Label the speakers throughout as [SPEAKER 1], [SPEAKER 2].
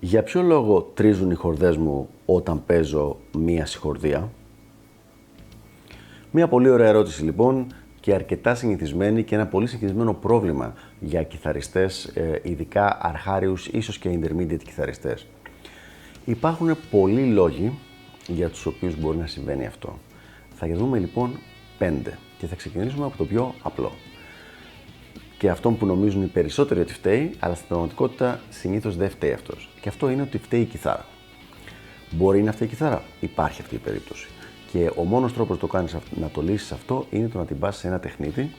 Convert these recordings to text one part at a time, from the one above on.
[SPEAKER 1] Για ποιο λόγο τρίζουν οι χορδές μου όταν παίζω μία συγχορδία; Μία πολύ ωραία ερώτηση λοιπόν και αρκετά συνηθισμένη και ένα πολύ συνηθισμένο πρόβλημα για κιθαριστές, ε, ειδικά αρχάριους, ίσως και intermediate κιθαριστές. Υπάρχουν πολλοί λόγοι για τους οποίους μπορεί να συμβαίνει αυτό. Θα δούμε λοιπόν πέντε και θα ξεκινήσουμε από το πιο απλό και αυτό που νομίζουν οι περισσότεροι ότι φταίει, αλλά στην πραγματικότητα συνήθως δεν φταίει αυτός. Και αυτό είναι ότι φταίει η κιθάρα. Μπορεί να φταίει η κιθάρα, υπάρχει αυτή η περίπτωση. Και ο μόνος τρόπος το κάνεις, να το λύσεις αυτό είναι το να την πας σε ένα τεχνίτη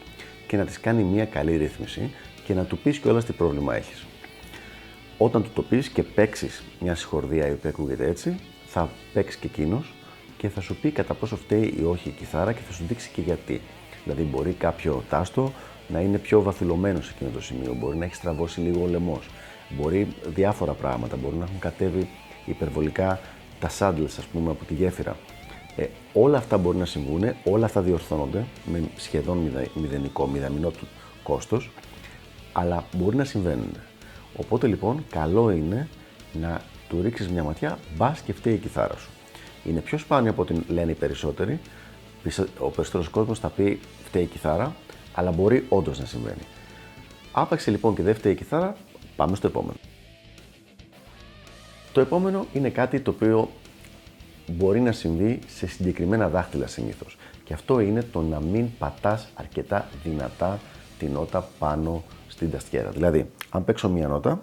[SPEAKER 1] και να της κάνει μια καλή ρύθμιση και να του πεις κιόλας τι πρόβλημα έχεις. Όταν του το πεις και παίξεις μια συγχορδία η οποία ακούγεται έτσι, θα παίξεις και εκείνος και θα σου πει κατά πόσο φταίει ή όχι η κιθάρα και θα σου δείξει και γιατί. Δηλαδή, μπορεί κάποιο τάστο να είναι πιο βαθυλωμένος σε εκείνο το σημείο, μπορεί να έχει στραβώσει λίγο ο λαιμός, μπορεί διάφορα πράγματα, μπορεί να έχουν κατέβει υπερβολικά τα saddles, ας πούμε, από τη γέφυρα. Ε, όλα αυτά μπορεί να συμβούν, όλα αυτά διορθώνονται με σχεδόν μηδενικό, μηδαμινό του κόστος, αλλά μπορεί να συμβαίνουν. Οπότε λοιπόν, καλό είναι να του ρίξεις μια ματιά, μπας και φταίει η κιθάρα σου. Είναι πιο σπάνιο από ό,τι λένε οι περισσότεροι. Ο περισσότερος κόσμος θα πει φταίει η κιθάρα, αλλά μπορεί όντως να συμβαίνει. Άπαξε λοιπόν και δεύτερη κιθάρα, πάμε στο επόμενο. Το επόμενο είναι κάτι το οποίο μπορεί να συμβεί σε συγκεκριμένα δάχτυλα συνήθως. Και αυτό είναι το να μην πατάς αρκετά δυνατά τη νότα πάνω στην ταστιέρα. Δηλαδή, αν παίξω μία νότα,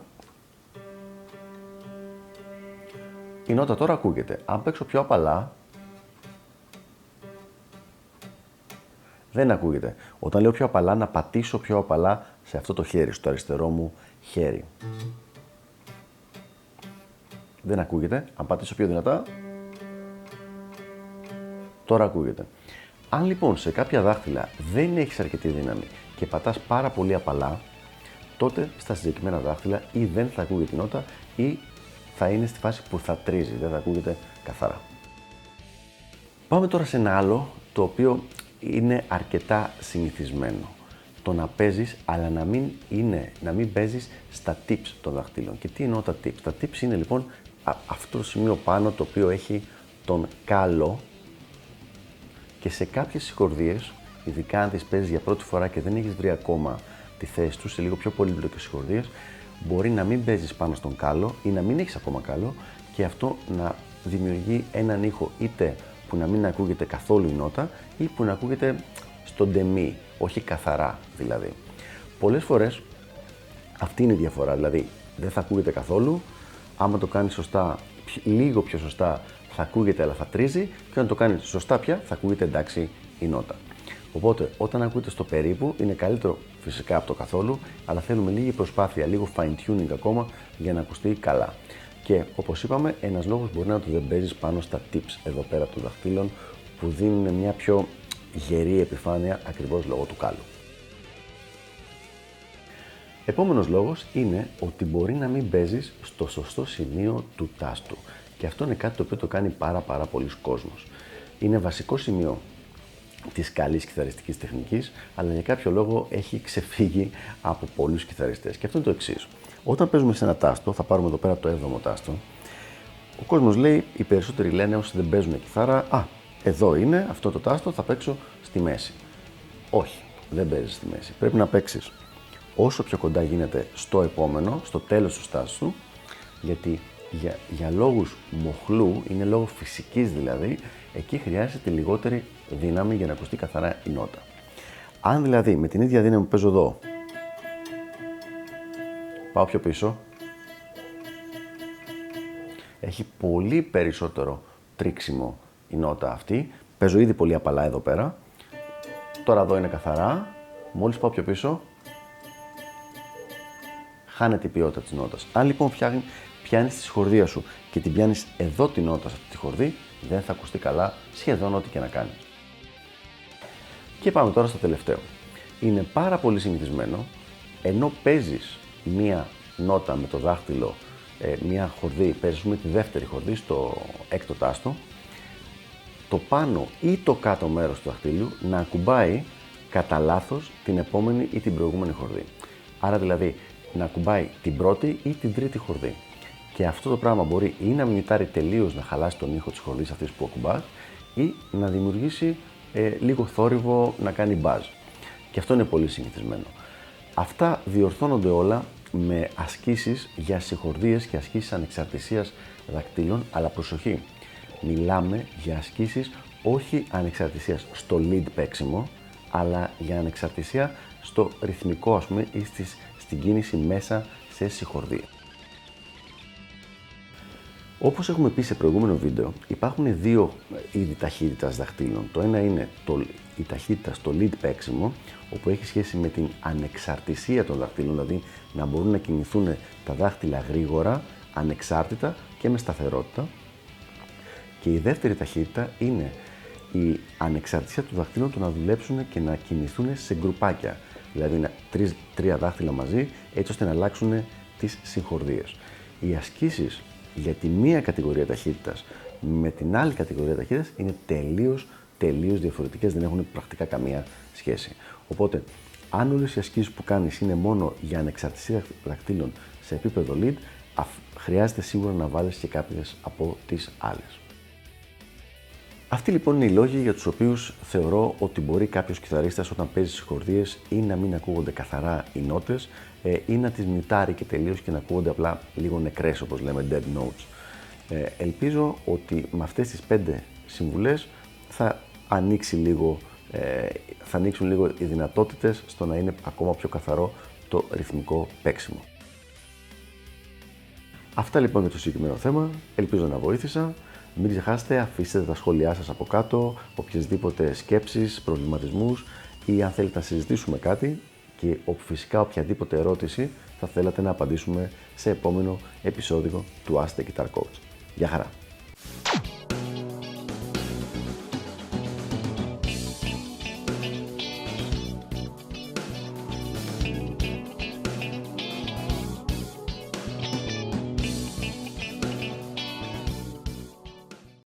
[SPEAKER 1] η νότα τώρα ακούγεται. Αν παίξω πιο απαλά, δεν ακούγεται. Όταν λέω πιο απαλά, να πατήσω πιο απαλά σε αυτό το χέρι, στο αριστερό μου χέρι. Δεν ακούγεται. Αν πατήσω πιο δυνατά, τώρα ακούγεται. Αν λοιπόν σε κάποια δάχτυλα δεν έχεις αρκετή δύναμη και πατάς πάρα πολύ απαλά, τότε στα συγκεκριμένα δάχτυλα ή δεν θα ακούγεται η νότα ή θα είναι στη φάση που θα τρίζει, δεν θα ακούγεται καθαρά. Πάμε τώρα σε ένα άλλο το οποίο είναι αρκετά συνηθισμένο. Το να παίζεις, αλλά να μην, είναι, να μην παίζεις στα tips των δαχτύλων. Και τι εννοώ τα tips; Τα tips είναι λοιπόν αυτό το σημείο πάνω το οποίο έχει τον κάλο και σε κάποιες συγχορδίες, ειδικά αν τις παίζεις για πρώτη φορά και δεν έχεις βρει ακόμα τη θέση τους, σε λίγο πιο πολύπλοκες συγχορδίες, μπορεί να μην παίζεις πάνω στον κάλο ή να μην έχεις ακόμα κάλο και αυτό να δημιουργεί έναν ήχο είτε που να μην ακούγεται καθόλου η νότα ή που να ακούγεται στο ντεμί, όχι καθαρά δηλαδή. Πολλές φορές αυτή είναι η διαφορά, δηλαδή δεν θα ακούγεται καθόλου, άμα το κάνεις σωστά, λίγο πιο σωστά θα ακούγεται αλλά θα τρίζει και όταν το κάνεις σωστά πια θα ακούγεται εντάξει η νότα. Οπότε όταν ακούγεται στο περίπου είναι καλύτερο φυσικά από το καθόλου, αλλά θέλουμε λίγη προσπάθεια, λίγο fine tuning ακόμα για να ακουστεί καλά. Και όπως είπαμε, ένας λόγος μπορεί να είναι ότι δεν παίζεις πάνω στα tips εδώ πέρα των δαχτύλων που δίνουν μια πιο γερή επιφάνεια ακριβώς λόγω του κάλου. Επόμενος λόγος είναι ότι μπορεί να μην παίζεις στο σωστό σημείο του τάστου. Και αυτό είναι κάτι το οποίο το κάνει πάρα πάρα πολλοί κόσμος. Είναι βασικό σημείο της καλής κιθαριστικής τεχνικής, αλλά για κάποιο λόγο έχει ξεφύγει από πολλούς κιθαριστές. Και αυτό είναι το εξής. Όταν παίζουμε σε ένα τάστο, θα πάρουμε εδώ πέρα το 7ο τάστο, ο κόσμος λέει, οι περισσότεροι λένε όσοι δεν παίζουν κιθάρα, Α, εδώ είναι αυτό το τάστο, θα παίξω στη μέση. Όχι, δεν παίζεις στη μέση. Πρέπει να παίξεις όσο πιο κοντά γίνεται στο επόμενο, στο τέλος του στάσου, γιατί για, για λόγους μοχλού, είναι λόγω φυσικής δηλαδή, εκεί χρειάζεται λιγότερη δύναμη για να ακουστεί καθαρά η νότα. Αν δηλαδή με την ίδια δύναμη που παίζω εδώ, πάω πιο πίσω, έχει πολύ περισσότερο τρίξιμο η νότα αυτή. Παίζω ήδη πολύ απαλά εδώ πέρα. Τώρα εδώ είναι καθαρά. Μόλις πάω πιο πίσω, χάνεται η ποιότητα της νότας. Αν λοιπόν φτιάχνει, πιάνεις τη συγχορδία σου και την πιάνεις εδώ την νότα σε αυτή τη χορδή, δεν θα ακουστεί καλά σχεδόν ό,τι και να κάνει. Και πάμε τώρα στο τελευταίο. Είναι πάρα πολύ συνηθισμένο ενώ παίζεις μία νότα με το δάχτυλο, ε, μία χορδή, παίζεις με τη δεύτερη χορδή στο έκτο τάστο, το πάνω ή το κάτω μέρος του δαχτύλιου να ακουμπάει κατά λάθος την επόμενη ή την προηγούμενη χορδή. Άρα δηλαδή να ακουμπάει την πρώτη ή την τρίτη χορδή. Και αυτό το πράγμα μπορεί ή να μιμητάρει τελείως να χαλάσει τον ήχο της χορδή αυτής που ακουμπά ή να δημιουργήσει ε, λίγο θόρυβο να κάνει μπάζ. Και αυτό είναι πολύ συνηθισμένο. Αυτά διορθώνονται όλα με ασκήσεις για συγχορδίες και ασκήσεις ανεξαρτησίας δακτύλων, αλλά προσοχή, μιλάμε για ασκήσεις όχι ανεξαρτησίας στο lead παίξιμο, αλλά για ανεξαρτησία στο ρυθμικό ας πούμε ή στις, στην κίνηση μέσα σε συγχορδία. Όπως έχουμε πει σε προηγούμενο βίντεο, υπάρχουν δύο είδη ταχύτητας δαχτύλων. Το ένα είναι το, η ταχύτητα στο lead παίξιμο, όπου έχει σχέση με την ανεξαρτησία των δαχτύλων, δηλαδή να μπορούν να κινηθούν τα δάχτυλα γρήγορα, ανεξάρτητα και με σταθερότητα. Και η δεύτερη ταχύτητα είναι η ανεξαρτησία του δαχτύλων του να δουλέψουν και να κινηθούν σε γκρουπάκια. Δηλαδή να, τρεις, τρία δάχτυλα μαζί, έτσι ώστε να αλλάξουν τις συγχορδίες. Οι ασκήσεις για τη μία κατηγορία ταχύτητας με την άλλη κατηγορία ταχύτητας είναι τελείως, τελείως διαφορετικές, δεν έχουν πρακτικά καμία σχέση. Οπότε, αν όλες οι ασκήσεις που κάνεις είναι μόνο για ανεξαρτησία δαχτύλων σε επίπεδο lead, χρειάζεται σίγουρα να βάλεις και κάποιες από τις άλλες. Αυτοί λοιπόν είναι οι λόγοι για τους οποίους θεωρώ ότι μπορεί κάποιος κιθαρίστας όταν παίζει στις χορδίες ή να μην ακούγονται καθαρά οι νότες ε, ή να τις μητάρει και τελείως και να ακούγονται απλά λίγο νεκρές όπως λέμε dead notes. Ε, ελπίζω ότι με αυτές τις πέντε συμβουλές θα ανοίξει λίγο, ε, θα ανοίξουν λίγο οι δυνατότητες στο να είναι ακόμα πιο καθαρό το ρυθμικό παίξιμο. Αυτά λοιπόν για το συγκεκριμένο θέμα. Ελπίζω να βοήθησα. Μην ξεχάσετε, αφήστε τα σχόλιά σας από κάτω, οποιασδήποτε σκέψεις, προβληματισμούς ή αν θέλετε να συζητήσουμε κάτι και φυσικά οποιαδήποτε ερώτηση θα θέλατε να απαντήσουμε σε επόμενο επεισόδιο του Ask the Guitar Coach. Γεια χαρά!